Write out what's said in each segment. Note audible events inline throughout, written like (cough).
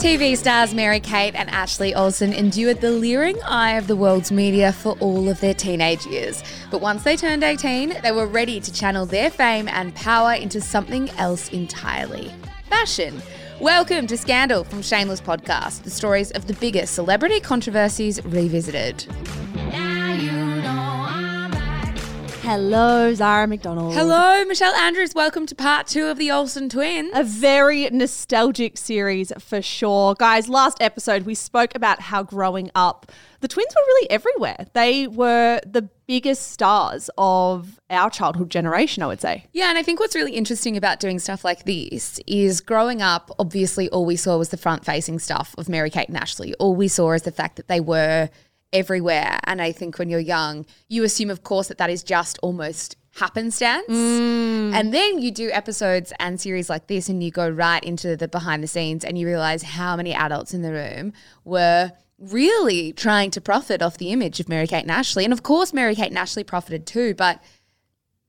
TV stars Mary Kate and Ashley Olsen endured the leering eye of the world's media for all of their teenage years. But once they turned 18, they were ready to channel their fame and power into something else entirely fashion. Welcome to Scandal from Shameless Podcast, the stories of the biggest celebrity controversies revisited. Hello, Zara McDonald. Hello, Michelle Andrews. Welcome to part two of the Olsen twins. A very nostalgic series for sure. Guys, last episode we spoke about how growing up, the twins were really everywhere. They were the biggest stars of our childhood generation, I would say. Yeah, and I think what's really interesting about doing stuff like this is growing up, obviously, all we saw was the front facing stuff of Mary Kate and Ashley. All we saw is the fact that they were everywhere. And I think when you're young, you assume, of course, that that is just almost happenstance. Mm. And then you do episodes and series like this, and you go right into the behind the scenes, and you realize how many adults in the room were really trying to profit off the image of Mary Kate and Ashley. And of course, Mary Kate and Ashley profited too, but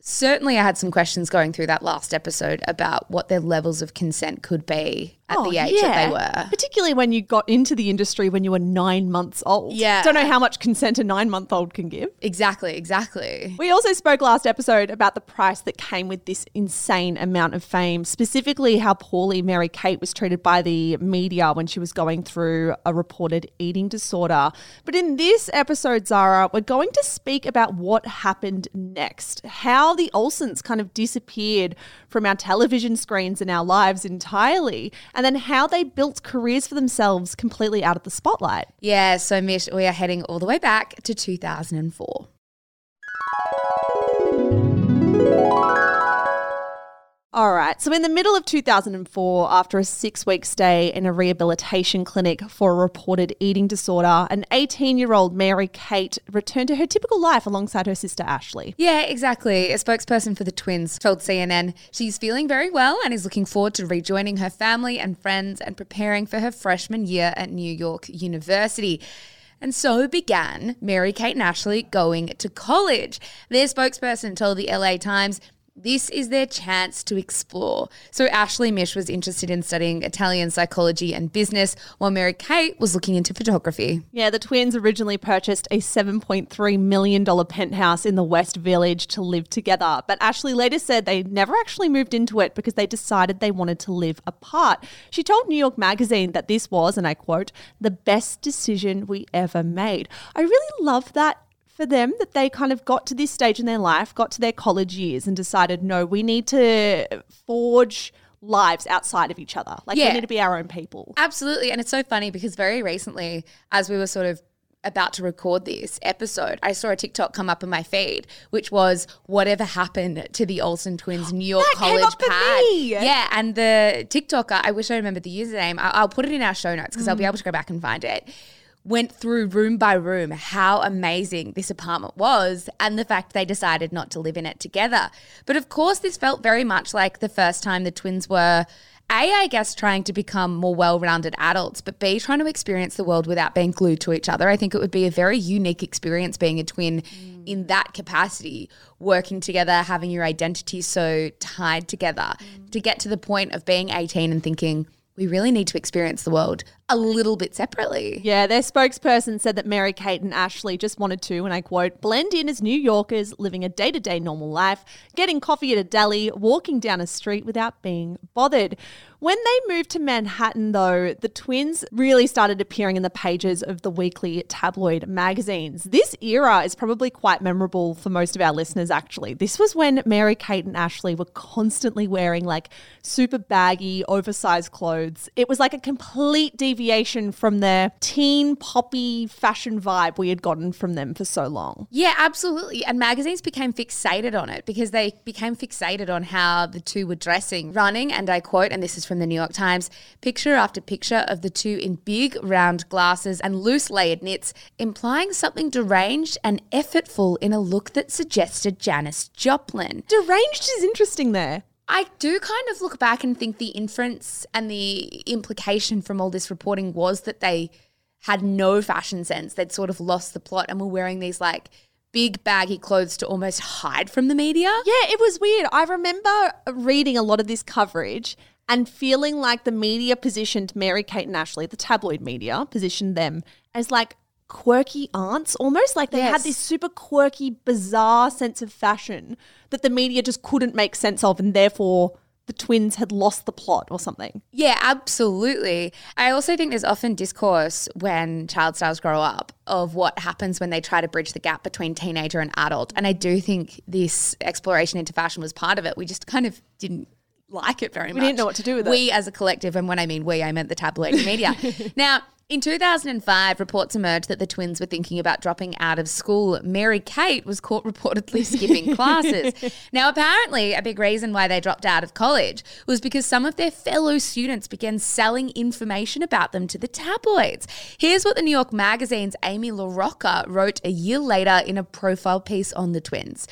certainly I had some questions going through that last episode about what their levels of consent could be at oh, the age yeah. that they were. Particularly when you got into the industry when you were nine months old. Yeah. Don't know how much consent a nine month old can give. Exactly, exactly. We also spoke last episode about the price that came with this insane amount of fame, specifically how poorly Mary Kate was treated by the media when she was going through a reported eating disorder. But in this episode, Zara, we're going to speak about what happened next, how the Olsens kind of disappeared from our television screens and our lives entirely, and then how they built careers for themselves completely out of the spotlight. Yeah, so Mish, we are heading all the way back to 2004. Right. So, in the middle of 2004, after a six week stay in a rehabilitation clinic for a reported eating disorder, an 18 year old Mary Kate returned to her typical life alongside her sister Ashley. Yeah, exactly. A spokesperson for the twins told CNN she's feeling very well and is looking forward to rejoining her family and friends and preparing for her freshman year at New York University. And so began Mary Kate and Ashley going to college. Their spokesperson told the LA Times this is their chance to explore. So Ashley Mish was interested in studying Italian psychology and business, while Mary Kate was looking into photography. Yeah, the twins originally purchased a $7.3 million penthouse in the West Village to live together. But Ashley later said they never actually moved into it because they decided they wanted to live apart. She told New York Magazine that this was, and I quote, the best decision we ever made. I really love that for them that they kind of got to this stage in their life, got to their college years, and decided, no, we need to forge lives outside of each other. Like yeah. we need to be our own people. Absolutely. And it's so funny because very recently, as we were sort of about to record this episode, I saw a TikTok come up in my feed, which was whatever happened to the Olsen twins New York that college pad. Yeah, and the TikToker, I wish I remembered the username. I'll, I'll put it in our show notes because mm. I'll be mm. able to go back and find it went through room by room how amazing this apartment was and the fact they decided not to live in it together. But of course, this felt very much like the first time the twins were. A, I guess, trying to become more well rounded adults, but B, trying to experience the world without being glued to each other. I think it would be a very unique experience being a twin mm. in that capacity, working together, having your identity so tied together mm. to get to the point of being 18 and thinking, we really need to experience the world a little bit separately. Yeah, their spokesperson said that Mary Kate and Ashley just wanted to, and I quote, blend in as New Yorkers, living a day to day normal life, getting coffee at a deli, walking down a street without being bothered. When they moved to Manhattan, though, the twins really started appearing in the pages of the weekly tabloid magazines. This era is probably quite memorable for most of our listeners, actually. This was when Mary Kate and Ashley were constantly wearing like super baggy, oversized clothes. It was like a complete deviation from their teen poppy fashion vibe we had gotten from them for so long. Yeah, absolutely. And magazines became fixated on it because they became fixated on how the two were dressing, running, and I quote, and this is from the New York Times picture after picture of the two in big round glasses and loose layered knits, implying something deranged and effortful in a look that suggested Janis Joplin. Deranged is interesting there. I do kind of look back and think the inference and the implication from all this reporting was that they had no fashion sense. They'd sort of lost the plot and were wearing these like big baggy clothes to almost hide from the media. Yeah, it was weird. I remember reading a lot of this coverage and feeling like the media positioned Mary Kate and Ashley, the tabloid media, positioned them as like quirky aunts almost like they yes. had this super quirky bizarre sense of fashion that the media just couldn't make sense of and therefore the twins had lost the plot or something. Yeah, absolutely. I also think there's often discourse when child stars grow up of what happens when they try to bridge the gap between teenager and adult. And I do think this exploration into fashion was part of it. We just kind of didn't like it very we much. We didn't know what to do with we it. We as a collective, and when I mean we, I meant the tabloid media. (laughs) now, in 2005, reports emerged that the twins were thinking about dropping out of school. Mary Kate was caught reportedly skipping (laughs) classes. Now, apparently, a big reason why they dropped out of college was because some of their fellow students began selling information about them to the tabloids. Here's what the New York Magazine's Amy LaRocca wrote a year later in a profile piece on the twins.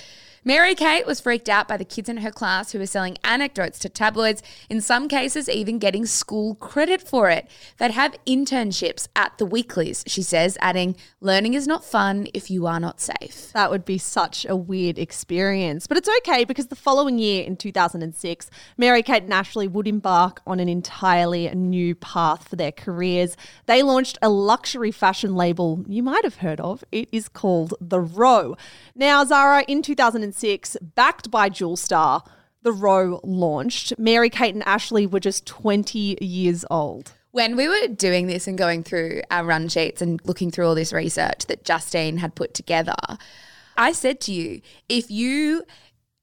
Mary Kate was freaked out by the kids in her class who were selling anecdotes to tabloids, in some cases, even getting school credit for it. They'd have internships at the weeklies, she says, adding, Learning is not fun if you are not safe. That would be such a weird experience. But it's okay because the following year, in 2006, Mary Kate and Ashley would embark on an entirely new path for their careers. They launched a luxury fashion label you might have heard of. It is called The Row. Now, Zara, in 2006, 2006, backed by Dualstar, the Row launched. Mary Kate and Ashley were just 20 years old. When we were doing this and going through our run sheets and looking through all this research that Justine had put together, I said to you, if you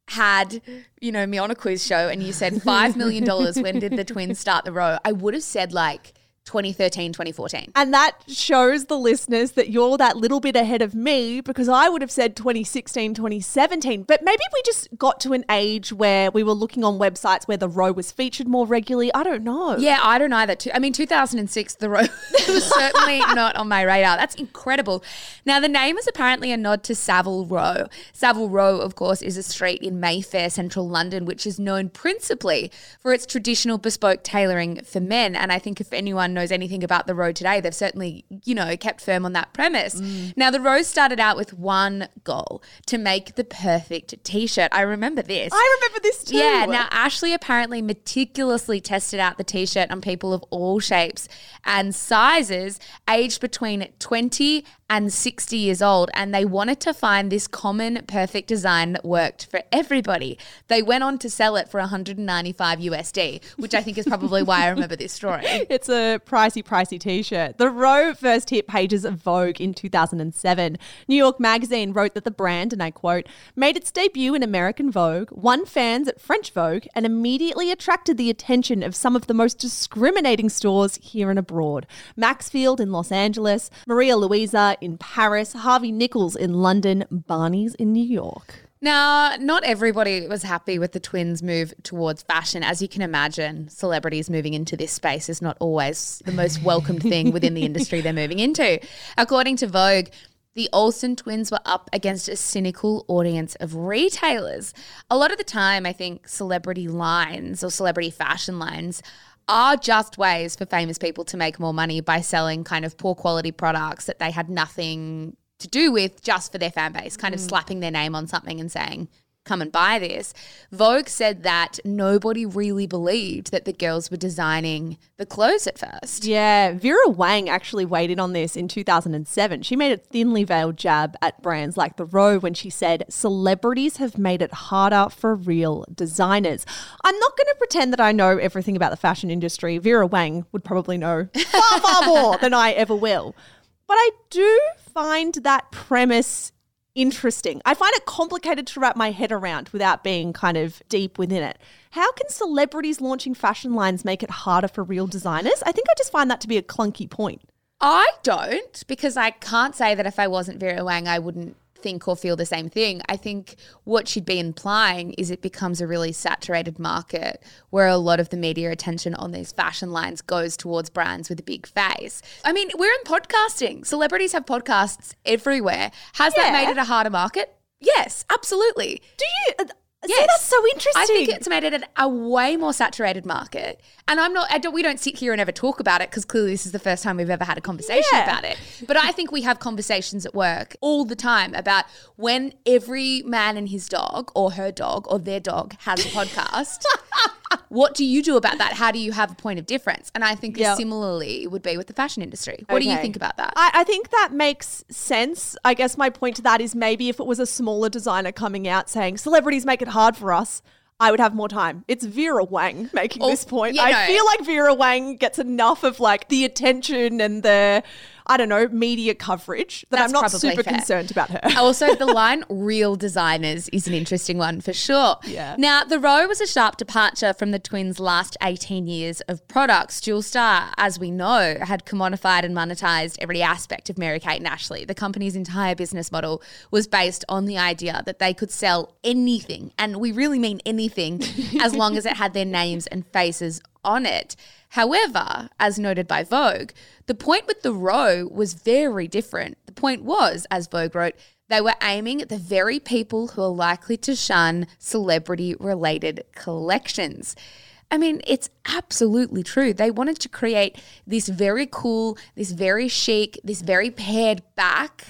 had, you know, me on a quiz show and you said $5 million, when did the twins start the row? I would have said like 2013, 2014. And that shows the listeners that you're that little bit ahead of me because I would have said 2016, 2017. But maybe we just got to an age where we were looking on websites where the row was featured more regularly. I don't know. Yeah, I don't either. I mean, 2006, the row (laughs) was certainly not on my radar. That's incredible. Now, the name is apparently a nod to Savile Row. Savile Row, of course, is a street in Mayfair, central London, which is known principally for its traditional bespoke tailoring for men. And I think if anyone knows anything about the row today, they've certainly, you know, kept firm on that premise. Mm. Now, the rose started out with one goal to make the perfect t shirt. I remember this. I remember this too. Yeah. Now, Ashley apparently meticulously tested out the t shirt on people of all shapes and sizes, aged between 20 and 60 years old, and they wanted to find this common perfect design that worked for everybody. They went on to sell it for 195 USD, which I think is probably why I remember this story. (laughs) It's a pricey, pricey t shirt. The row first hit pages of Vogue in 2007. New York Magazine wrote that the brand, and I quote, made its debut in American Vogue, won fans at French Vogue, and immediately attracted the attention of some of the most discriminating stores here and abroad Maxfield in Los Angeles, Maria In Paris, Harvey Nichols in London, Barney's in New York. Now, not everybody was happy with the twins' move towards fashion. As you can imagine, celebrities moving into this space is not always the most welcomed thing within the industry they're moving into. According to Vogue, the Olsen twins were up against a cynical audience of retailers. A lot of the time, I think celebrity lines or celebrity fashion lines are just ways for famous people to make more money by selling kind of poor quality products that they had nothing to do with just for their fan base, kind of mm. slapping their name on something and saying, come and buy this. Vogue said that nobody really believed that the girls were designing the clothes at first. Yeah, Vera Wang actually weighed in on this in 2007. She made a thinly veiled jab at brands like The Row when she said, Celebrities have made it harder for real designers. I'm not going to pretend that I know everything about the fashion industry. Vera Wang would probably know (laughs) far, far more than I ever will. But I do find that premise interesting. I find it complicated to wrap my head around without being kind of deep within it. How can celebrities launching fashion lines make it harder for real designers? I think I just find that to be a clunky point. I don't because I can't say that if I wasn't Vera Wang, I wouldn't think or feel the same thing. I think what she'd be implying is it becomes a really saturated market where a lot of the media attention on these fashion lines goes towards brands with a big face. I mean, we're in podcasting. Celebrities have podcasts everywhere. Has that made it a harder market? Yes, absolutely. Do you? Uh, See, that's so interesting. I think it's made it a way more saturated market. And I'm not, I don't, we don't sit here and ever talk about it because clearly this is the first time we've ever had a conversation Yeah. about it. But I think we have conversations at work all the time about when every man and his dog or her dog or their dog has a podcast. (laughs) what do you do about that? How do you have a point of difference? And I think Yep. similarly would be with the fashion industry. What do you think about that? I, I think that makes sense. I guess my point to that is maybe if it was a smaller designer coming out saying celebrities make it hard for us, I would have more time. It's Vera Wang making Oh, this point. yeah, I no. feel like Vera Wang gets enough of like the attention and the I don't know media coverage that That's I'm not super fair. concerned about her. (laughs) also, (laughs) the line real designers is an interesting one for sure. Yeah. Now, The Row was a sharp departure from the twins' last 18 years of products. Dualstar, as we know, had commodified and monetized every aspect of Mary Kate and Ashley. The company's entire business model was based on the idea that they could sell anything, and we really mean anything, (laughs) as long as it had their names and faces on it. However, as noted by Vogue, the point with the row was very different. The point was, as Vogue wrote, they were aiming at the very people who are likely to shun celebrity related collections. I mean, it's absolutely true. They wanted to create this very cool, this very chic, this very pared back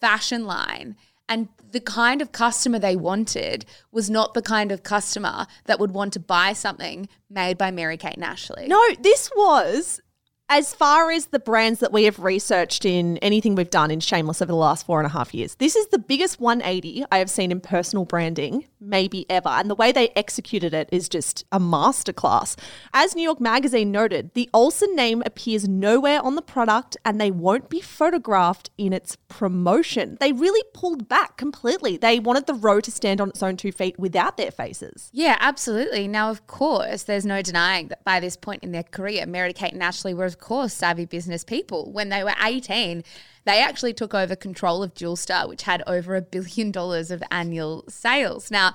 fashion line. And the kind of customer they wanted was not the kind of customer that would want to buy something made by Mary Kate and Ashley. No, this was as far as the brands that we have researched in anything we've done in Shameless over the last four and a half years. This is the biggest 180 I have seen in personal branding, maybe ever. And the way they executed it is just a masterclass. As New York Magazine noted, the Olsen name appears nowhere on the product and they won't be photographed in its promotion. They really pulled back completely. They wanted the row to stand on its own two feet without their faces. Yeah, absolutely. Now, of course, there's no denying that by this point in their career, Mary Kate and Ashley were, of course, savvy business people. When they were 18, they actually took over control of Dualstar, which had over a billion dollars of annual sales. Now,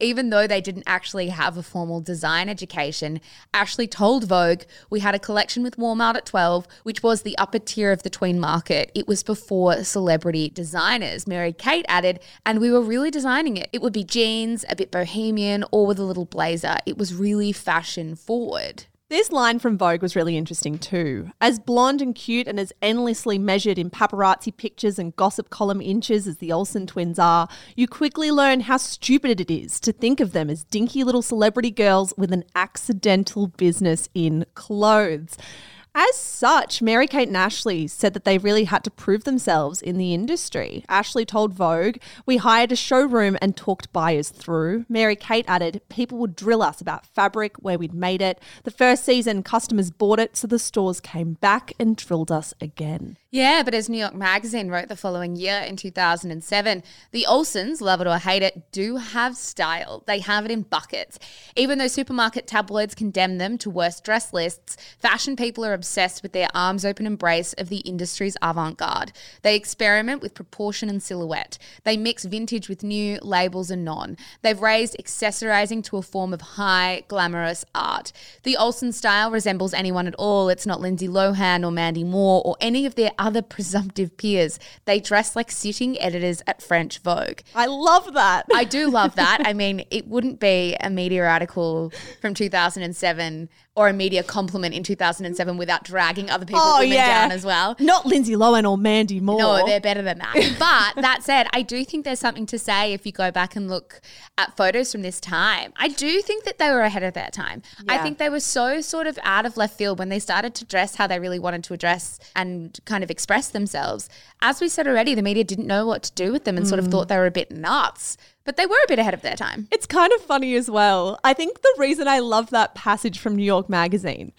even though they didn't actually have a formal design education, Ashley told Vogue, We had a collection with Walmart at 12, which was the upper tier of the tween market. It was before celebrity designers. Mary Kate added, and we were really designing it. It would be jeans, a bit bohemian, or with a little blazer. It was really fashion forward. This line from Vogue was really interesting too. As blonde and cute and as endlessly measured in paparazzi pictures and gossip column inches as the Olsen twins are, you quickly learn how stupid it is to think of them as dinky little celebrity girls with an accidental business in clothes. As such, Mary Kate and Ashley said that they really had to prove themselves in the industry. Ashley told Vogue, We hired a showroom and talked buyers through. Mary Kate added, People would drill us about fabric, where we'd made it. The first season, customers bought it, so the stores came back and drilled us again. Yeah, but as New York Magazine wrote the following year in 2007, the Olsens, love it or hate it, do have style. They have it in buckets. Even though supermarket tabloids condemn them to worst dress lists, fashion people are obsessed with their arms open embrace of the industry's avant garde. They experiment with proportion and silhouette. They mix vintage with new, labels and non. They've raised accessorizing to a form of high, glamorous art. The Olsen style resembles anyone at all. It's not Lindsay Lohan or Mandy Moore or any of their other presumptive peers. They dress like sitting editors at French Vogue. I love that. I do love that. (laughs) I mean, it wouldn't be a media article from 2007 or a media compliment in 2007 without dragging other people's Oh, women yeah. down as well. Not Lindsay Lohan or Mandy Moore. No, they're better than that. (laughs) But that said, I do think there's something to say if you go back and look at photos from this time. I do think that they were ahead of their time. I think they were so sort of out of left field when they started to dress how they really wanted to address and kind of express themselves. As we said already, the media didn't know what to do with them and sort Mm. of thought they were a bit nuts. But they were a bit ahead of their time. It's kind of funny as well. I think the reason I love that passage from New York Magazine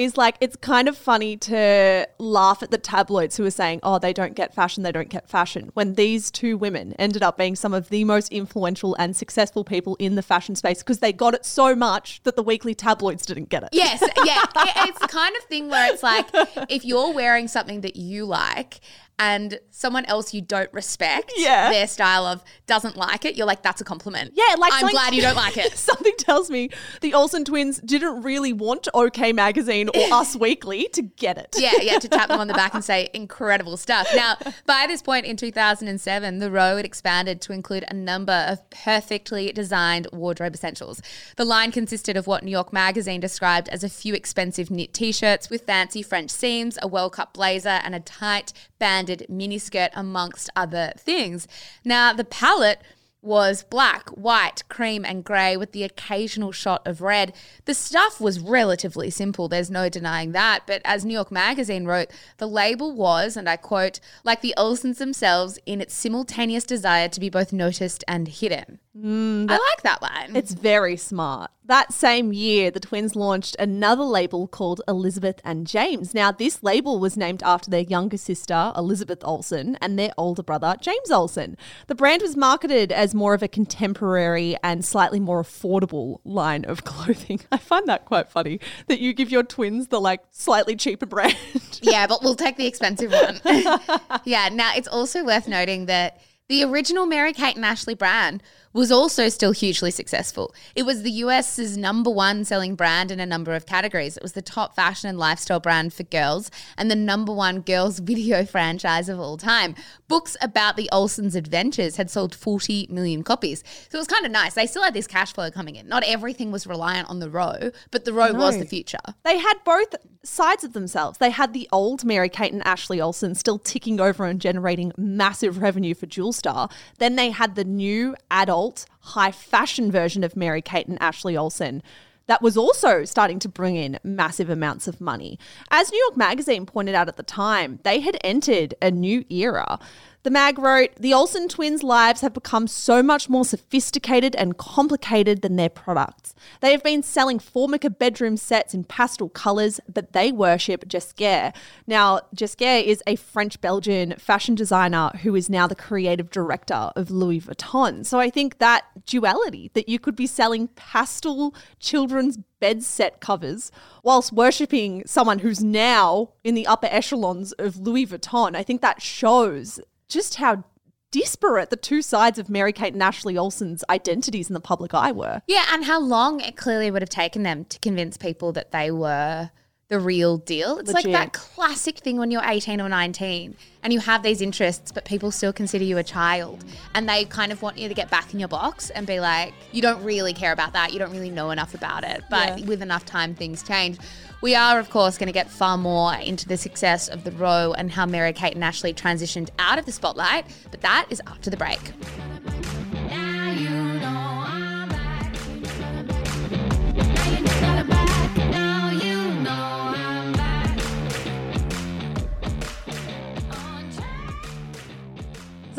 is like it's kind of funny to laugh at the tabloids who are saying, oh, they don't get fashion, they don't get fashion, when these two women ended up being some of the most influential and successful people in the fashion space because they got it so much that the weekly tabloids didn't get it. Yes, yeah. (laughs) It- it's the kind of thing where it's like if you're wearing something that you like and someone else you don't respect Yeah. their style of doesn't like it, you're like, that's a compliment. Yeah, like I'm glad you don't like it. (laughs) Something tells me the Olsen twins didn't really want OK Magazine or (laughs) Us Weekly to get it. yeah, yeah, to tap them on the back and (laughs) say incredible stuff. Now, by this point in 2007, the row had expanded to include a number of perfectly designed wardrobe essentials. The line consisted of what New York Magazine described as a few expensive knit t-shirts with fancy French seams, a well-cut blazer, and a tight banded miniskirt, amongst other things. Now, the palette was black, white, cream, and grey with the occasional shot of red. The stuff was relatively simple, there's no denying that. But as New York Magazine wrote, the label was, and I quote, like the Olsens themselves in its simultaneous desire to be both noticed and hidden. Mm, I like that line. It's very smart. That same year, the twins launched another label called Elizabeth and James. Now, this label was named after their younger sister, Elizabeth Olsen, and their older brother, James Olsen. The brand was marketed as more of a contemporary and slightly more affordable line of (laughs) clothing. I find that quite funny that you give your twins the like slightly cheaper brand. (laughs) yeah, but we'll take the expensive one. (laughs) yeah, now it's also worth noting that the original Mary Kate and Ashley brand was also still hugely successful. It was the US's number one selling brand in a number of categories. It was the top fashion and lifestyle brand for girls and the number one girls (laughs) video franchise of all time. Books about the Olsen's adventures had sold 40 million copies. So it was kind of nice. They still had this cash flow coming in. Not everything was reliant on the row, but the row was the future. They had both sides of themselves. They had the old Mary Kate and Ashley Olsen still ticking over and generating massive revenue for Dualstar. Then they had the new adult high fashion version of Mary Kate and Ashley Olsen that was also starting to bring in massive amounts of money. As New York Magazine pointed out at the time, they had entered a new era. The mag wrote, The Olsen twins' lives have become so much more sophisticated and complicated than their products. They have been selling Formica bedroom sets in pastel colours, but they worship Ghesquière. Now, Ghesquière is a French Belgian fashion designer who is now the creative director of Louis Vuitton. So I think that duality that you could be selling pastel children's bed set covers whilst worshipping someone who's now in the upper echelons of Louis Vuitton, I think that shows just how disparate the two sides of Mary Kate and Ashley Olsen's identities in the public eye were. Yeah, and how long it clearly would have taken them to convince people that they were the real deal. It's like that classic thing when you're 18 or 19 and you have these interests, but people still consider you a child and they kind of want you to get back in your box and be like, you don't really care about that. You don't really know enough about it. But Yeah. with enough time, things change. We are, of course, going to get far more into the success of the row and how Mary Kate and Ashley transitioned out of the spotlight, but that is after the break.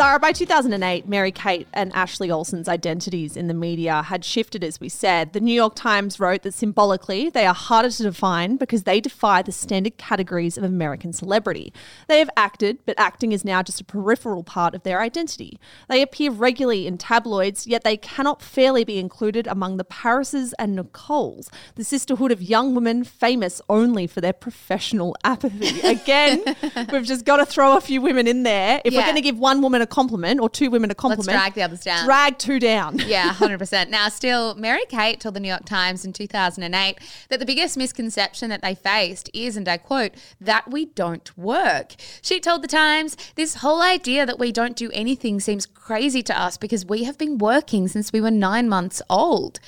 Zara, by 2008, Mary Kate and Ashley Olsen's identities in the media had shifted, as we said. The New York Times wrote that symbolically, they are harder to define because they defy the standard categories of American celebrity. They have acted, but acting is now just a peripheral part of their identity. They appear regularly in tabloids, yet they cannot fairly be included among the Parises and Nicoles, the sisterhood of young women famous only for their professional apathy. (laughs) Again, we've just got to throw a few women in there. If we're going to give one woman a compliment or two women a Let's compliment, drag the others down. drag two down. (laughs) Yeah, 100%. Now, still, Mary Kate told the New York Times in 2008 that the biggest misconception that they faced is, and I quote, that we don't work. She told the Times, this whole idea that we don't do anything seems crazy to us because we have been working since we were nine months old.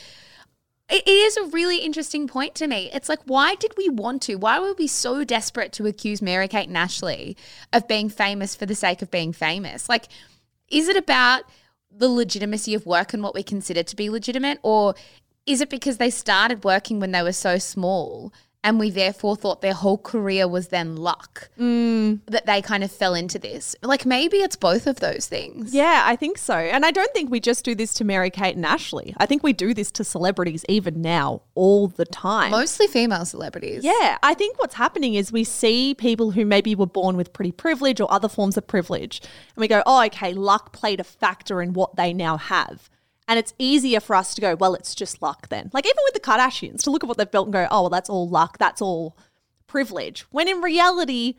It is a really interesting point to me. It's like, why did we want to? Why were we so desperate to accuse Mary Kate and Ashley of being famous for the sake of being famous? Like, is it about the legitimacy of work and what we consider to be legitimate? Or is it because they started working when they were so small and we therefore thought their whole career was then luck mm. that they kind of fell into this? Like, maybe it's both of those things. Yeah, I think so. And I don't think we just do this to Mary Kate and Ashley. I think we do this to celebrities even now, all the time. Mostly female celebrities. Yeah, I think what's happening is we see people who maybe were born with pretty privilege or other forms of privilege, and we go, oh, okay, luck played a factor in what they now have. And it's easier for us to go, well, it's just luck then. Like even with the Kardashians, to look at what they've built and go, oh, well, that's all luck, that's all privilege. When in reality,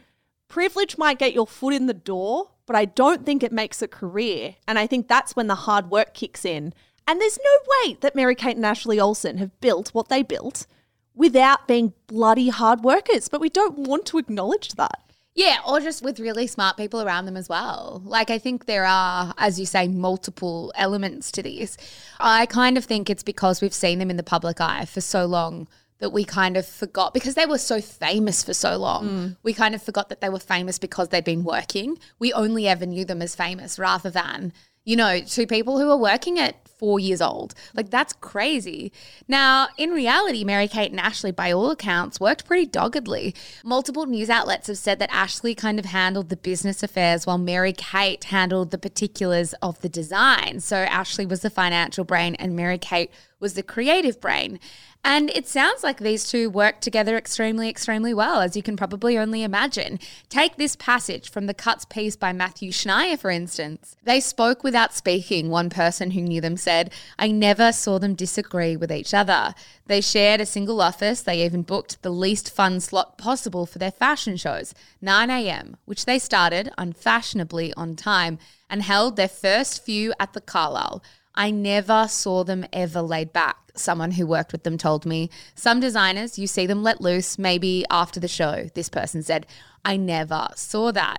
privilege might get your foot in the door, but I don't think it makes a career. And I think that's when the hard work kicks in. And there's no way that Mary Kate and Ashley Olsen have built what they built without being bloody hard workers. But we don't want to acknowledge that. Yeah, or just with really smart people around them as well. Like, I think there are, as you say, multiple elements to this. I kind of think it's because we've seen them in the public eye for so long that we kind of forgot because they were so famous for so long. Mm. We kind of forgot that they were famous because they'd been working. We only ever knew them as famous rather than, you know, two people who were working at four years old. Like, that's crazy. Now, in reality, Mary Kate and Ashley, by all accounts, worked pretty doggedly. Multiple news outlets have said that Ashley kind of handled the business affairs while Mary Kate handled the particulars of the design. So, Ashley was the financial brain and Mary Kate was the creative brain. And it sounds like these two work together extremely, extremely well, as you can probably only imagine. Take this passage from the Cuts piece by Matthew Schneier, for instance. They spoke without speaking, one person who knew them said. I never saw them disagree with each other. They shared a single office. They even booked the least fun slot possible for their fashion shows, 9 a.m., which they started unfashionably on time and held their first few at the Carlyle. I never saw them ever laid back, someone who worked with them told me. Some designers, you see them let loose maybe after the show, this person said. I never saw that.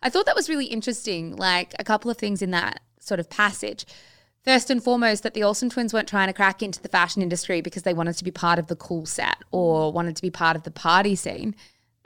I thought that was really interesting, like a couple of things in that sort of passage. First and foremost, that the Olsen twins weren't trying to crack into the fashion industry because they wanted to be part of the cool set or wanted to be part of the party scene.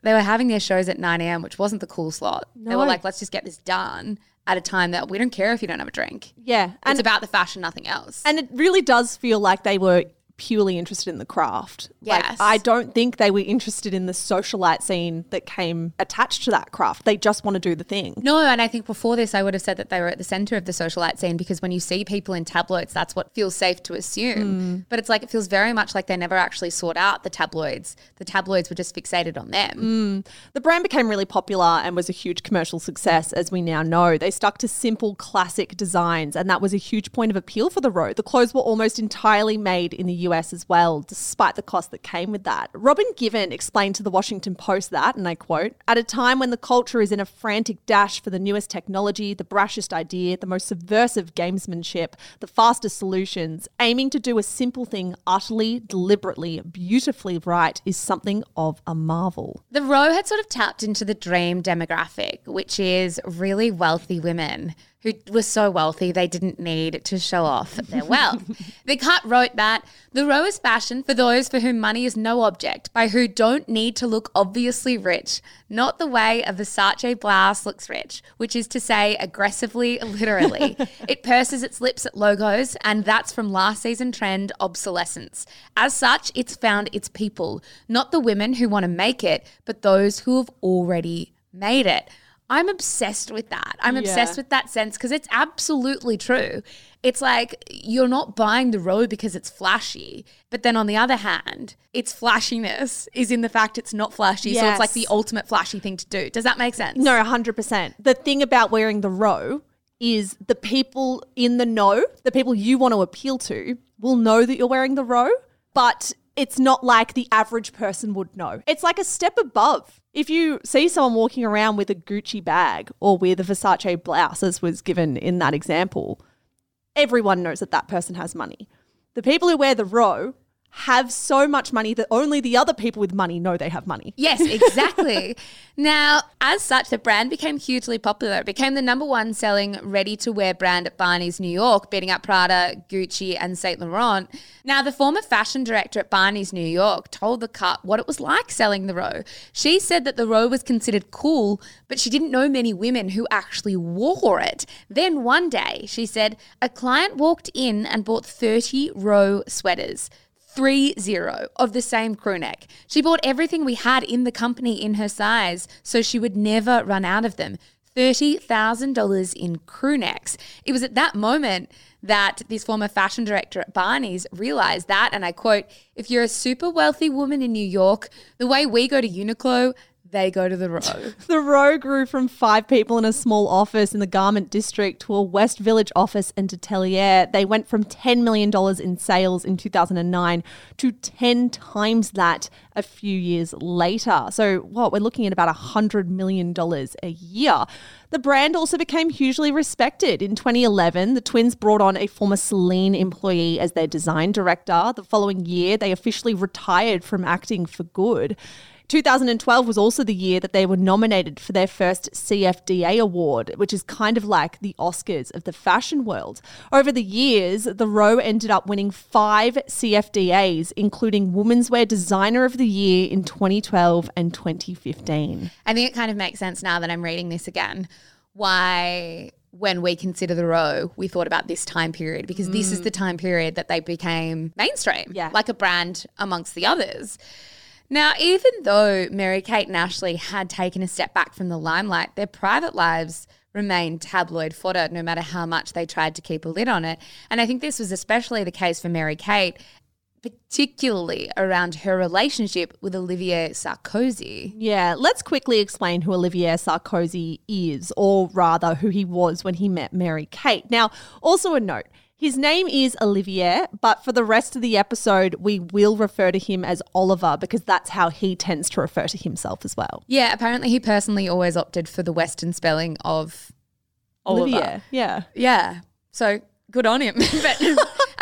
They were having their shows at 9 a.m., which wasn't the cool slot. They were like, let's just get this done at a time that we don't care if you don't have a drink. Yeah. And it's about the fashion, nothing else. And it really does feel like they were purely interested in the craft. Like, I don't think they were interested in the socialite scene that came attached to that craft. They just want to do the thing. no, and I think before this, I would have said that they were at the center of the socialite scene because when you see people in tabloids, that's what feels safe to assume. Mm. But it's like it feels very much like they never actually sought out the tabloids. The tabloids were just fixated on them. Mm. The brand became really popular and was a huge commercial success, as we now know. They stuck to simple, classic designs, and that was a huge point of appeal for the row. The clothes were almost entirely made in the US as well, despite the cost that came with that. Robin Givhan explained to the Washington Post that, and I quote, at a time when the culture is in a frantic dash for the newest technology, the brashest idea, the most subversive gamesmanship, the fastest solutions, aiming to do a simple thing utterly, deliberately, beautifully right is something of a marvel. The row had sort of tapped into the dream demographic, which is really wealthy women who were so wealthy they didn't need to show off their wealth. (laughs) the cut wrote that the row is fashion for those for whom money is no object, by who don't need to look obviously rich, not the way a Versace blouse looks rich, which is to say aggressively, literally. (laughs) it purses its lips at logos, and that's from last season trend obsolescence. As such, it's found its people, not the women who want to make it, but those who have already made it. I'm obsessed with that. I'm obsessed with that sense because it's absolutely true. It's like you're not buying the row because it's flashy, but then on the other hand, its flashiness is in the fact it's not flashy. So it's like the ultimate flashy thing to do. Does that make sense? No, 100%. The thing about wearing the row is the people in the know, the people you want to appeal to, will know that you're wearing the row, but it's not like the average person would know. It's like a step above. If you see someone walking around with a Gucci bag or with a Versace blouse, as was given in that example, everyone knows that that person has money. The people who wear the row have so much money that only the other people with money know they have money. Yes, exactly. (laughs) now, as such, the brand became hugely popular. It became the number one selling ready to wear brand at Barney's New York, beating out Prada, Gucci, and Saint Laurent. Now, the former fashion director at Barney's New York told The Cut what it was like selling the row. She said that the row was considered cool, but she didn't know many women who actually wore it. Then one day, she said, a client walked in and bought 30 row sweaters three zero of the same crew neck. She bought everything we had in the company in her size, so she would never run out of them. $30,000 in crew necks. It was at that moment that this former fashion director at Barney's realized that, and I quote, if you're a super wealthy woman in New York, the way we go to Uniqlo, they go to the row. (laughs) The row grew from five people in a small office in the garment district to a West Village office and atelier. They went from $10 million in sales in 2009 to 10 times that a few years later. So, what? We're looking at about $100 million a year. The brand also became hugely respected. In 2011, the twins brought on a former Celine employee as their design director. The following year, they officially retired from acting for good. 2012 was also the year that they were nominated for their first CFDA award, which is kind of like the Oscars of the fashion world. Over the years, the row ended up winning five CFDAs, including Women's Wear Designer of the Year in 2012 and 2015. I think it kind of makes sense now that I'm reading this again why when we consider the row, we thought about this time period because this is mm. the time period that they became mainstream, Yeah. like a brand amongst the others. Now, even though Mary Kate and Ashley had taken a step back from the limelight, their private lives remained tabloid fodder no matter how much they tried to keep a lid on it. And I think this was especially the case for Mary Kate, particularly around her relationship with Olivier Sarkozy. Yeah, let's quickly explain who Olivier Sarkozy is, or rather, who he was when he met Mary Kate. Now, also a note. His name is Olivier, but for the rest of the episode, we will refer to him as Oliver because that's how he tends to refer to himself as well. Yeah, apparently he personally always opted for the Western spelling of Oliver. Olivier, yeah. Yeah. So good on him. (laughs) but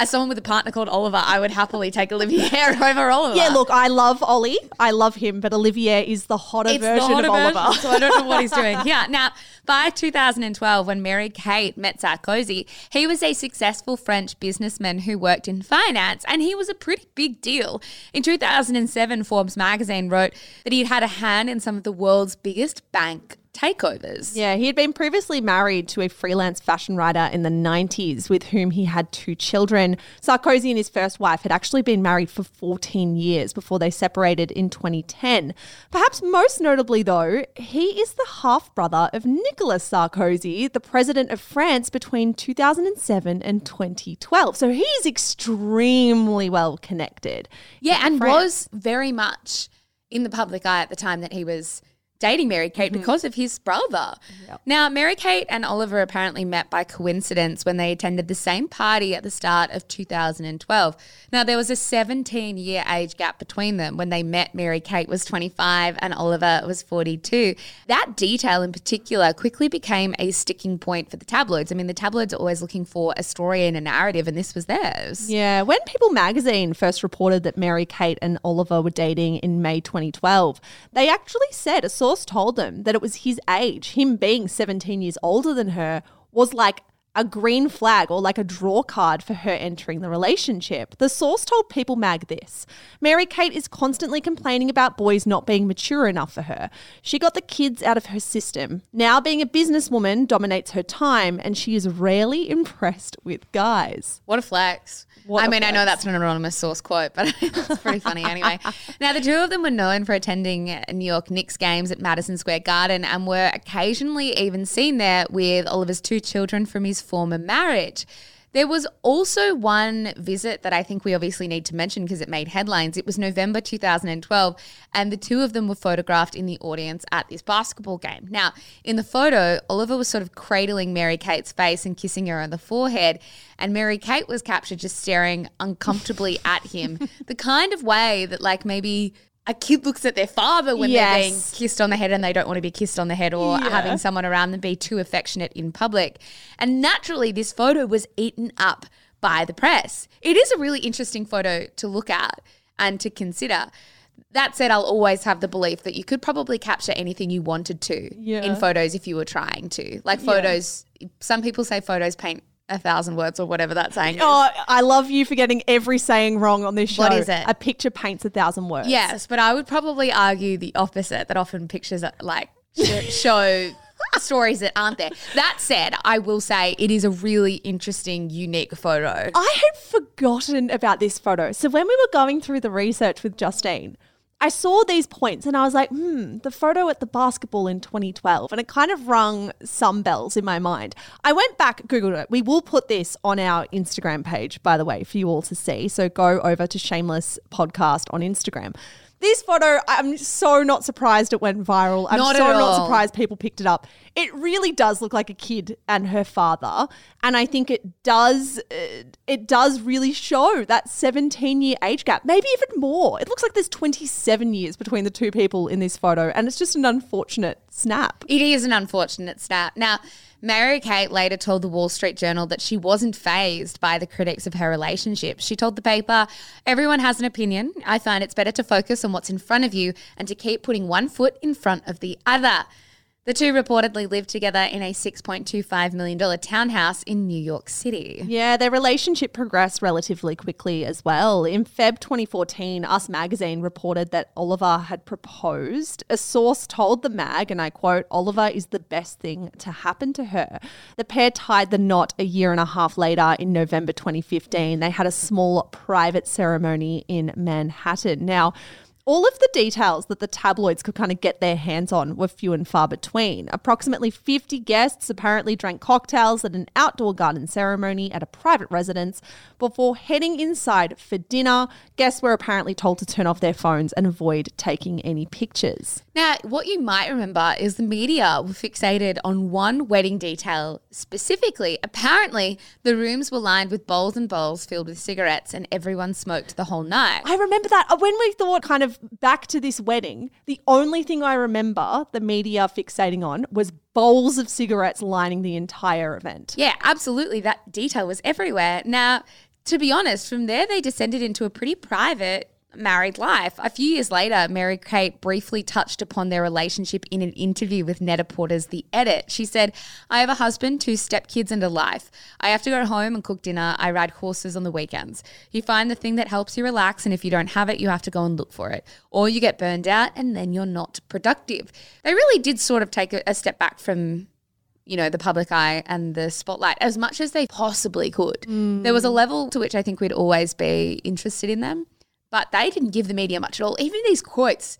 as someone with a partner called Oliver, I would happily take Olivier (laughs) over Oliver. Yeah, look, I love Ollie. I love him, but Olivier is the hotter it's version the hotter of Oliver. so I don't know what he's doing. (laughs) Yeah. Now, by 2012, when Mary Kate met Sarkozy, he was a successful French businessman who worked in finance, and he was a pretty big deal. In 2007, Forbes magazine wrote that he'd had a hand in some of the world's biggest bank takeovers. Yeah, he had been previously married to a freelance fashion writer in the 90s with whom he had two children. Sarkozy and his first wife had actually been married for 14 years before they separated in 2010. Perhaps most notably, though, he is the half brother of Nicolas Sarkozy, the president of France between 2007 and 2012. So he's extremely well connected. Yeah, and France. was very much in the public eye at the time that he was dating Mary Kate mm-hmm. because of his brother. Now, Mary Kate and Oliver apparently met by coincidence when they attended the same party at the start of 2012. Now, there was a 17 year age gap between them. When they met, Mary Kate was 25 and Oliver was 42. That detail in particular quickly became a sticking point for the tabloids. I mean, the tabloids are always looking for a story and a narrative, and this was theirs. Yeah, when People magazine first reported that Mary Kate and Oliver were dating in May 2012, they actually said a source told them that it was his age, him being 17 years older than her, was like a green flag or like a draw card for her entering the relationship. The source told People Mag this Mary Kate is constantly complaining about boys not being mature enough for her. She got the kids out of her system. Now, being a businesswoman dominates her time, and she is rarely (laughs) impressed with guys. What a flex. What I mean, I know that's an anonymous source quote, but (laughs) it's pretty funny anyway. (laughs) Now, the two of them were known for attending New York Knicks games at Madison Square Garden and were occasionally even seen there with Oliver's two children from his former marriage. There was also one visit that I think we obviously need to mention because it made headlines. It was November 2012, and the two of them were photographed in the audience at this basketball game. Now, in the photo, Oliver was sort of cradling Mary Kate's face and kissing her on the forehead, and Mary Kate was captured just staring uncomfortably at him, (laughs) the kind of way that, like, maybe. A kid looks at their father when they're being kissed on the head and they don't want to be kissed on the head or having someone around them be too affectionate in public. And naturally, this photo was eaten up by the press. It is a really interesting photo to look at and to consider. That said, I'll always have the belief that you could probably capture anything you wanted to Yeah. in photos if you were trying to. Like photos, some people say photos paint a thousand words or whatever that saying is. Oh, I love you for getting every saying wrong on this show. What is it? A picture paints a thousand words. Yes, but I would probably argue the opposite. That often pictures are, like (laughs) show stories that aren't there. That said, I will say it is a really interesting, unique photo. I had forgotten about this photo. So when we were going through the research with Justine, I saw these points and I was like, hmm, the photo at the basketball in 2012. And it kind of rung some bells in my mind. I went back, Googled it. We will put this on our Instagram page, by the way, for you all to see. So go over to Shameless Podcast on Instagram. This photo, I'm so not surprised it went viral. I'm Not so not surprised people picked it up. It really does look like a kid and her father, and I think it does uh, it does really show that 17 year age gap, maybe even more. It looks like there's 27 years between the two people in this photo, and it's just an unfortunate snap. It is an unfortunate snap. Now, Mary Kate later told the Wall Street Journal that she wasn't fazed by the critics of her relationship. She told the paper, Everyone has an opinion. I find it's better to focus on what's in front of you and to keep putting one foot in front of the other. The two reportedly lived together in a $6.25 million townhouse in New York City. Yeah, their relationship progressed relatively quickly as well. In Feb 2014, Us Magazine reported that Oliver had proposed. A source told the mag, and I quote, Oliver is the best thing to happen to her. The pair tied the knot a year and a half later in November 2015. They had a small private ceremony in Manhattan. Now, all of the details that the tabloids could kind of get their hands on were few and far between. Approximately 50 guests apparently drank cocktails at an outdoor garden ceremony at a private residence before heading inside for dinner. Guests were apparently told to turn off their phones and avoid taking any pictures. Now, what you might remember is the media were fixated on one wedding detail specifically. Apparently, the rooms were lined with bowls and bowls filled with cigarettes, and everyone smoked the whole night. I remember that Uh, when we thought kind of back to this wedding, the only thing I remember the media fixating on was bowls of cigarettes lining the entire event. Yeah, absolutely. That detail was everywhere. Now, to be honest, from there they descended into a pretty private married life. A few years later, Mary Kate briefly touched upon their relationship in an interview with Net-a-Porter's The Edit. She said, I have a husband, two stepkids, and a life. I have to go home and cook dinner. I ride horses on the weekends. You find the thing that helps you relax, and if you don't have it, you have to go and look for it. Or you get burned out, and then you're not productive. They really did sort of take a, a step back from you know, the public eye and the spotlight as much as they possibly could. Mm. There was a level to which I think we'd always be interested in them, but they didn't give the media much at all. Even these quotes,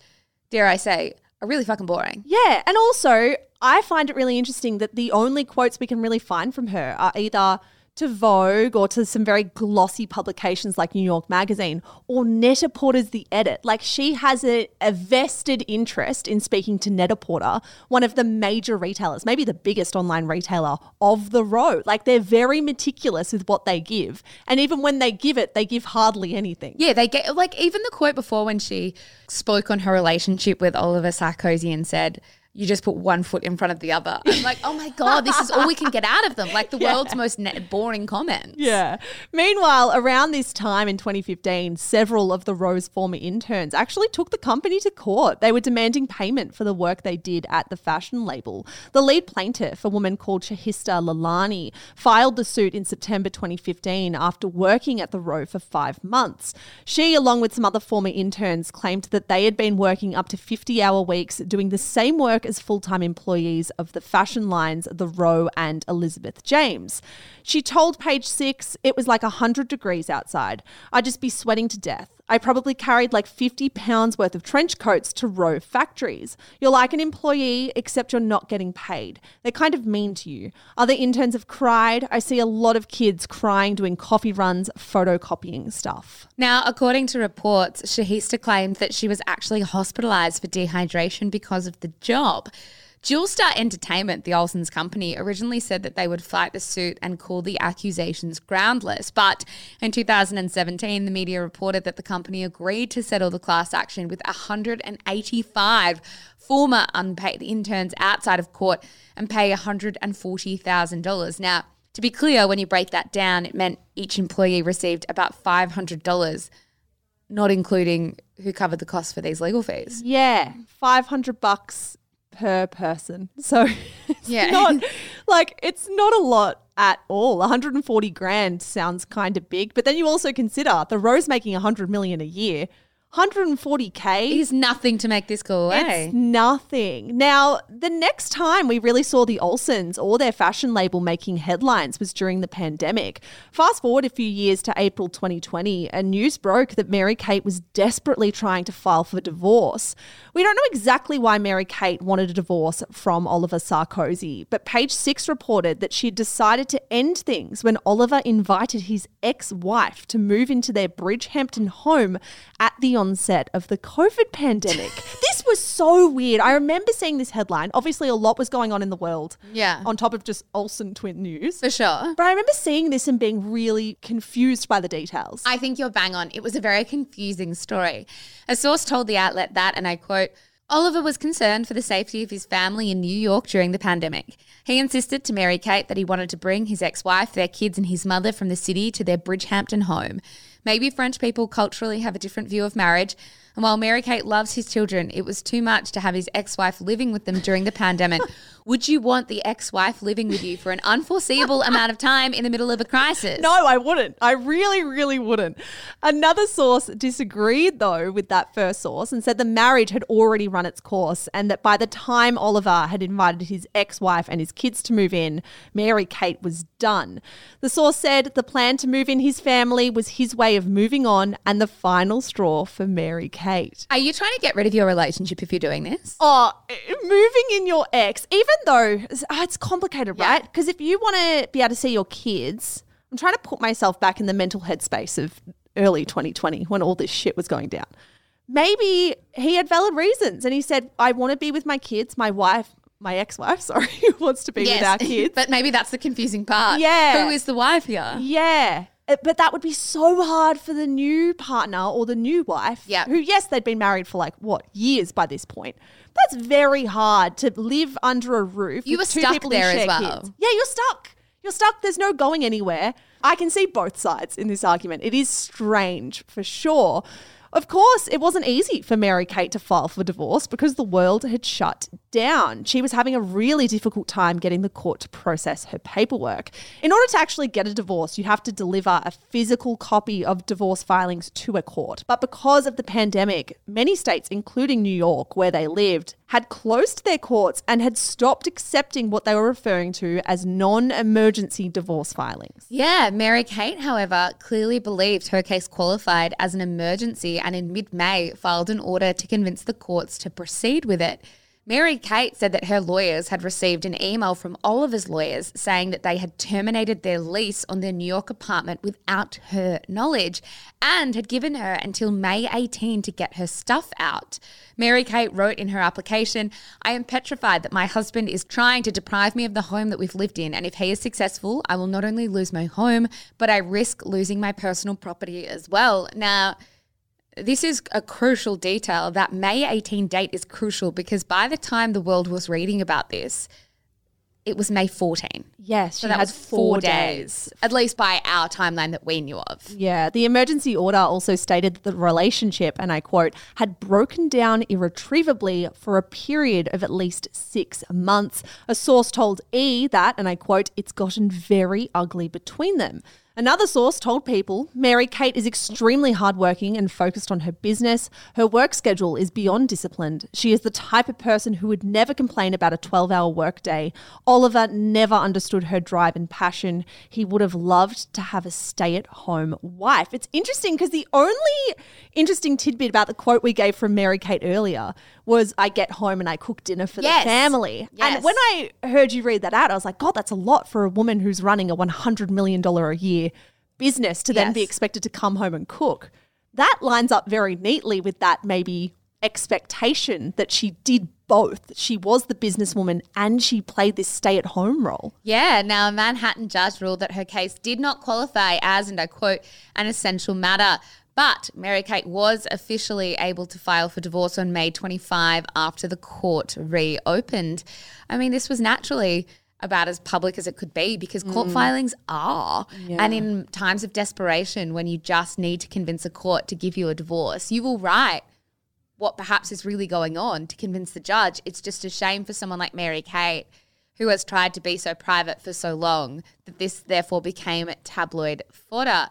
dare I say, are really fucking boring. Yeah, and also I find it really interesting that the only quotes we can really find from her are either to Vogue or to some very glossy publications like New York Magazine or Net-a-Porter's The Edit. Like she has a, a vested interest in speaking to Net-a-Porter, one of the major retailers, maybe the biggest online retailer of the road. Like they're very meticulous with what they give. And even when they give it, they give hardly anything. Yeah, they get like even the quote before when she spoke on her relationship with Oliver Sarkozy and said, you just put one foot in front of the other. (laughs) I'm like, oh my God, this is all we can get out of them. Like the (laughs) world's most boring comments. Yeah. Meanwhile, around this time in 2015, several of the Row's former interns actually took the company to court. They were demanding payment for the work they did at the fashion label. The lead plaintiff, a woman called Shahista Lalani, filed the suit in September 2015 after working at the Row for five months. She, along with some other former interns, claimed that they had been working up to 50 hour weeks doing the same work as full time employees of the fashion lines The Row and Elizabeth James. She told Page Six it was like 100 degrees outside. I'd just be sweating to death. I probably carried like 50 pounds worth of trench coats to Row factories. You're like an employee, except you're not getting paid. They're kind of mean to you. Other interns have cried. I see a lot of kids crying doing coffee runs, photocopying stuff. Now, according to reports, Shahista claimed that she was actually hospitalized for dehydration because of the job. Dualstar Entertainment, the Olsen's company, originally said that they would fight the suit and call the accusations groundless. But in 2017, the media reported that the company agreed to settle the class action with 185 former unpaid interns outside of court and pay $140,000. Now, To be clear, when you break that down, it meant each employee received about $500, not including who covered the cost for these legal fees. Yeah, 500 bucks per person. (laughs) So it's Yeah. not (laughs) like it's not a lot at all. 140 grand sounds kind of big, but then you also consider the Row's making 100 million a year. 140k is nothing to make this go away. It's nothing. Now, the next time we really saw the Olsens or their fashion label making headlines was during the pandemic. Fast forward a few years to April 2020, and news broke that Mary Kate was desperately trying to file for divorce. We don't know exactly why Mary Kate wanted a divorce from Oliver Sarkozy, but Page Six reported that she had decided to end things when Oliver invited his ex wife to move into their Bridgehampton home at the onset of the COVID pandemic. (laughs) this was so weird. I remember seeing this headline. Obviously, a lot was going on in the world. Yeah. On top of just Olsen twin news. For sure. But I remember seeing this and being really confused by the details. I think you're bang on. It was a very confusing story. A source told the outlet that, and I quote, Oliver was concerned for the safety of his family in New York during the pandemic. He insisted to Mary Kate that he wanted to bring his ex wife, their kids, and his mother from the city to their Bridgehampton home. Maybe French people culturally have a different view of marriage. And while Mary Kate loves his children, it was too much to have his ex wife living with them during the pandemic. (laughs) Would you want the ex wife living with you for an unforeseeable amount of time in the middle of a crisis? No, I wouldn't. I really, really wouldn't. Another source disagreed, though, with that first source and said the marriage had already run its course and that by the time Oliver had invited his ex wife and his kids to move in, Mary Kate was done. The source said the plan to move in his family was his way of moving on and the final straw for Mary Kate. Are you trying to get rid of your relationship if you're doing this? Oh, moving in your ex, even though it's- ah, it's complicated, Yeah. right? Because if you want to be able to see your kids, I'm trying to put myself back in the mental headspace of early 2020 when all this shit was going down. Maybe he had valid reasons and he said, I want to be with my kids, my wife, my ex wife, (laughs) sorry, wants to be with our (laughs) kids. but maybe that's the confusing part. Yeah. Who is the wife here? Yeah. Uh, But that would be so hard for the new partner or the new wife. Yeah. Who, yes, they'd been married for like what years by this point. That's very hard to live under a roof. You were stuck there as well. Kids. Yeah, you're stuck. You're stuck. There's no going anywhere. I can see both sides in this argument. It is strange for sure. Of course, it wasn't easy for Mary Kate to file for divorce because the world had shut down. She was having a really difficult time getting the court to process her paperwork. In order to actually get a divorce, you have to deliver a physical copy of divorce filings to a court. But because of the pandemic, many states, including New York, where they lived, had closed their courts and had stopped accepting what they were referring to as non emergency divorce filings. Yeah, Mary Kate, however, clearly believed her case qualified as an emergency and in mid May filed an order to convince the courts to proceed with it. Mary Kate said that her lawyers had received an email from Oliver's lawyers saying that they had terminated their lease on their New York apartment without her knowledge and had given her until May 18 to get her stuff out. Mary Kate wrote in her application, I am petrified that my husband is trying to deprive me of the home that we've lived in, and if he is successful, I will not only lose my home, but I risk losing my personal property as well. Now, this is a crucial detail. That May 18 date is crucial because by the time the world was reading about this, it was May 14. Yes, So that was four days, at least by our timeline that we knew of. Yeah, the emergency order also stated that the relationship, and I quote, had broken down irretrievably for a period of at least six months. A source told E that, and I quote, it's gotten very ugly between them. Another source told people Mary Kate is extremely hardworking and focused on her business. Her work schedule is beyond disciplined. She is the type of person who would never complain about a 12 hour workday. Oliver never understood her drive and passion. He would have loved to have a stay at home wife. It's interesting because the only interesting tidbit about the quote we gave from Mary Kate earlier was I get home and I cook dinner for Yes. the family. Yes. And when I heard you read that out, I was like, God, that's a lot for a woman who's running a $100 million a year business to then be expected to come home and cook. That lines up very neatly with that maybe expectation that she did both. She was the businesswoman and she played this stay at home role. Yeah, now a Manhattan judge ruled that her case did not qualify as, and I quote, an essential matter. But Mary Kate was officially able to file for divorce on May 25 after the court reopened. I mean, this was naturally about as public as it could be because court mm. filings are. And in times of desperation, when you just need to convince a court to give you a divorce, you will write what perhaps is really going on to convince the judge. It's just a shame for someone like Mary Kate, who has tried to be so private for so long, that this therefore became tabloid fodder.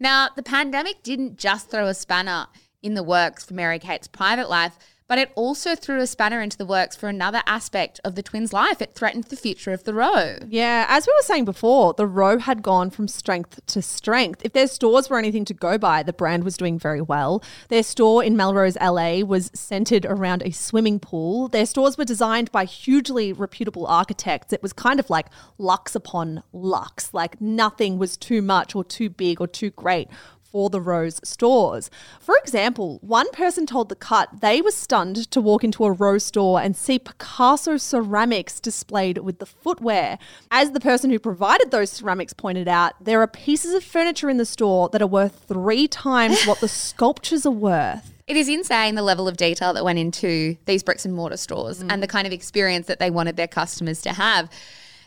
Now, the pandemic didn't just throw a spanner in the works for Mary Kate's private life, but it also threw a spanner into the works for another aspect of the twins' life. It threatened the future of the row. Yeah, as we were saying before, the row had gone from strength to strength. If their stores were anything to go by, the brand was doing very well. Their store in Melrose, LA was centered around a swimming pool. Their stores were designed by hugely reputable architects. It was kind of like lux upon lux, like nothing was too much or too big or too great for the Row's stores. For example, one person told The Cut they were stunned to walk into a Rose store and see Picasso ceramics displayed with the footwear. As the person who provided those ceramics pointed out, there are pieces of furniture in the store that are worth three times what the (laughs) sculptures are worth. It is insane the level of detail that went into these bricks and mortar stores and the mm. kind of experience that they wanted their customers to have.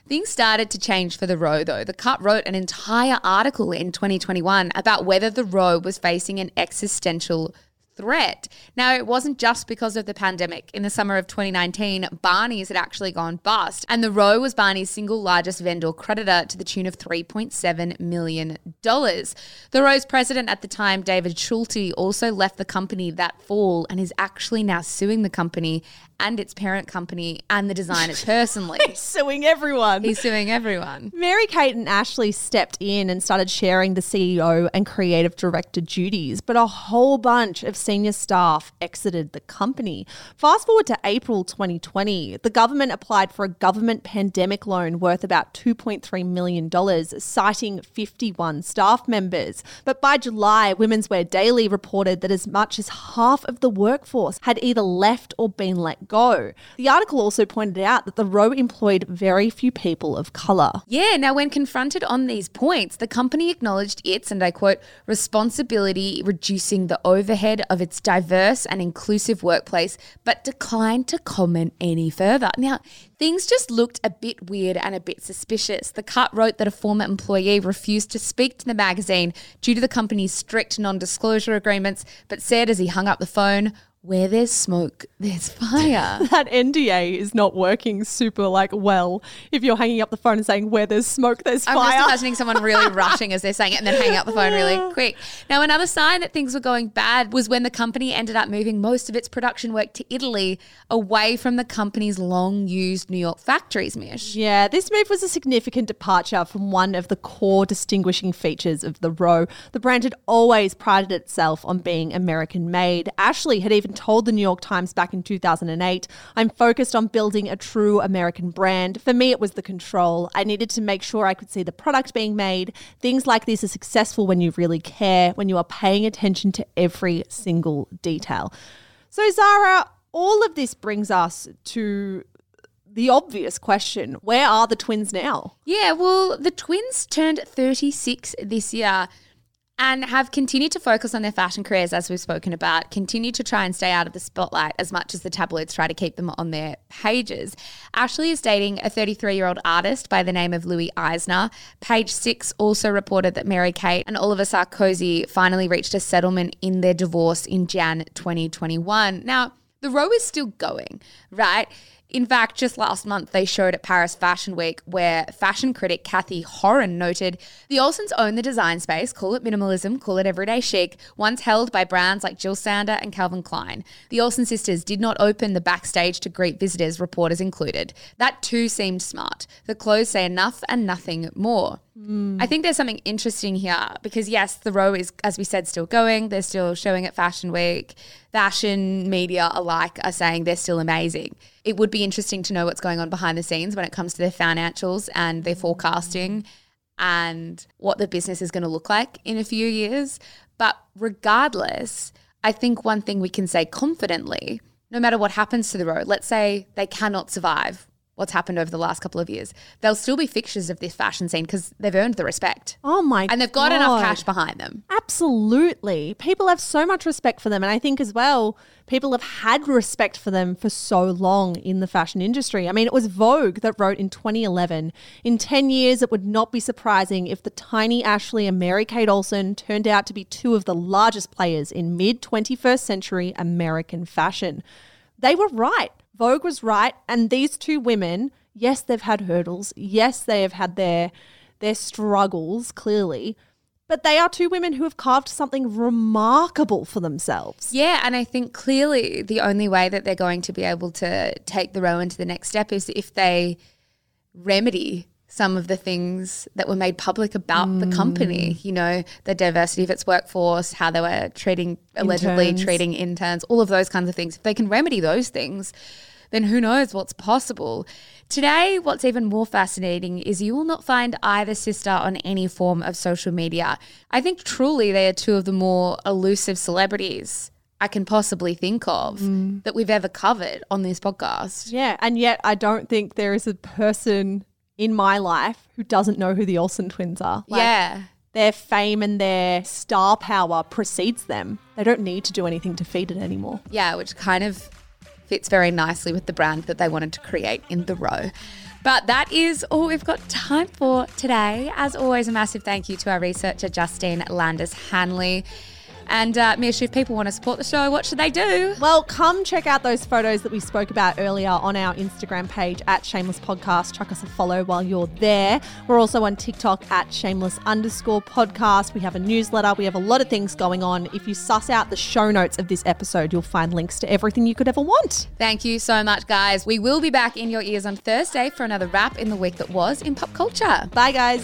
Things started to change for the row, though. The Cut wrote an entire article in 2021 about whether the row was facing an existential threat. Now, it wasn't just because of the pandemic. In the summer of 2019, Barney's had actually gone bust, and the row was Barney's single largest vendor creditor to the tune of $3.7 million. The row's president at the time, David Schulte, also left the company that fall and is actually now suing the company and its parent company and the designers (laughs) personally. He's suing everyone. He's suing everyone. Mary Kate and Ashley stepped in and started sharing the CEO and creative director duties, but a whole bunch of senior staff exited the company. Fast forward to April 2020, the government applied for a government pandemic loan worth about $2.3 million, citing 51 staff members. But by July, Women's Wear Daily reported that as much as half of the workforce had either left or been let go. The article also pointed out that the row employed very few people of colour. Yeah, now when confronted on these points, the company acknowledged its, and I quote, responsibility reducing the overhead of its diverse and inclusive workplace, but declined to comment any further. Now, things just looked a bit weird and a bit suspicious. The cut wrote that a former employee refused to speak to the magazine due to the company's strict non disclosure agreements, but said as he hung up the phone, where there's smoke, there's fire. (laughs) that NDA is not working super like well if you're hanging up the phone and saying where there's smoke there's fire. I'm just imagining someone really (laughs) rushing as they're saying it and then hanging up the phone really quick. Now, another sign that things were going bad was when the company ended up moving most of its production work to Italy away from the company's long used New York factories, Mish. yeah, this move was a significant departure from one of the core distinguishing features of the row. The brand had always prided itself on being American made. Ashley had even told the New York Times back in 2008 I'm focused on building a true American brand. For me, it was the control. I needed to make sure I could see the product being made. Things like this are successful when you really care, when you are paying attention to every single detail. So, Zara, all of this brings us to the obvious question where are the twins now? Yeah, well, the twins turned 36 this year and have continued to focus on their fashion careers, as we've spoken about, continue to try and stay out of the spotlight as much as the tabloids try to keep them on their pages. Ashley is dating a 33 year old artist by the name of Louis Eisner. Page Six also reported that Mary Kate and Oliver Sarkozy finally reached a settlement in their divorce in Jan 2021. Now, the row is still going, right? In fact, just last month, they showed at Paris Fashion Week where fashion critic Cathy Horyn noted the Olsens own the design space, call it minimalism, call it everyday chic, once held by brands like Jill Sander and Calvin Klein. The Olsen sisters did not open the backstage to greet visitors, reporters included. That too seemed smart. The clothes say enough and nothing more. I think there's something interesting here because yes, the row is, as we said, still going. They're still showing at Fashion Week. Fashion media alike are saying they're still amazing. It would be interesting to know what's going on behind the scenes when it comes to their financials and their forecasting and what the business is going to look like in a few years. But regardless, I think one thing we can say confidently, no matter what happens to the row, let's say they cannot survive what's happened over the last couple of years, they'll still be fixtures of this fashion scene because they've earned the respect. Oh my god. And they've got enough cash behind them. Absolutely. People have so much respect for them. And I think as well, people have had respect for them for so long in the fashion industry. I mean, it was Vogue that wrote in 2011 In 10 years, it would not be surprising if the tiny Ashley and Mary Kate Olsen turned out to be two of the largest players in mid 21st century American fashion. They were right. Vogue was right. And these two women, yes, they've had hurdles. Yes, they have had their their struggles, clearly. But they are two women who have carved something remarkable for themselves. Yeah, and I think clearly the only way that they're going to be able to take the row into the next step is if they remedy some of the things that were made public about the mm. company. You know, the diversity of its workforce, how they were treating allegedly Interns. treating interns, all of those kinds of things. If they can remedy those things, then who knows what's possible. Today, what's even more fascinating is you will not find either sister on any form of social media. I think truly they are two of the more elusive celebrities I can possibly think of mm. that we've ever covered on this podcast. Yeah, and yet I don't think there is a person in my life who doesn't know who the Olsen twins are. Like, yeah. Their fame and their star power precedes them. They don't need to do anything to feed it anymore. Yeah, which kind of fits very nicely with the brand that they wanted to create in the row. But that is all we've got time for today. As always, a massive thank you to our researcher, Justine Landis Hanley. And uh, Mish, if people want to support the show, what should they do? Well, come check out those photos that we spoke about earlier on our Instagram page at Shameless Podcast. Chuck us a follow while you're there. We're also on TikTok at Shameless underscore podcast. We have a newsletter. We have a lot of things going on. If you suss out the show notes of this episode, you'll find links to everything you could ever want. Thank you so much, guys. We will be back in your ears on Thursday for another wrap in the week that was in pop culture. Bye, guys.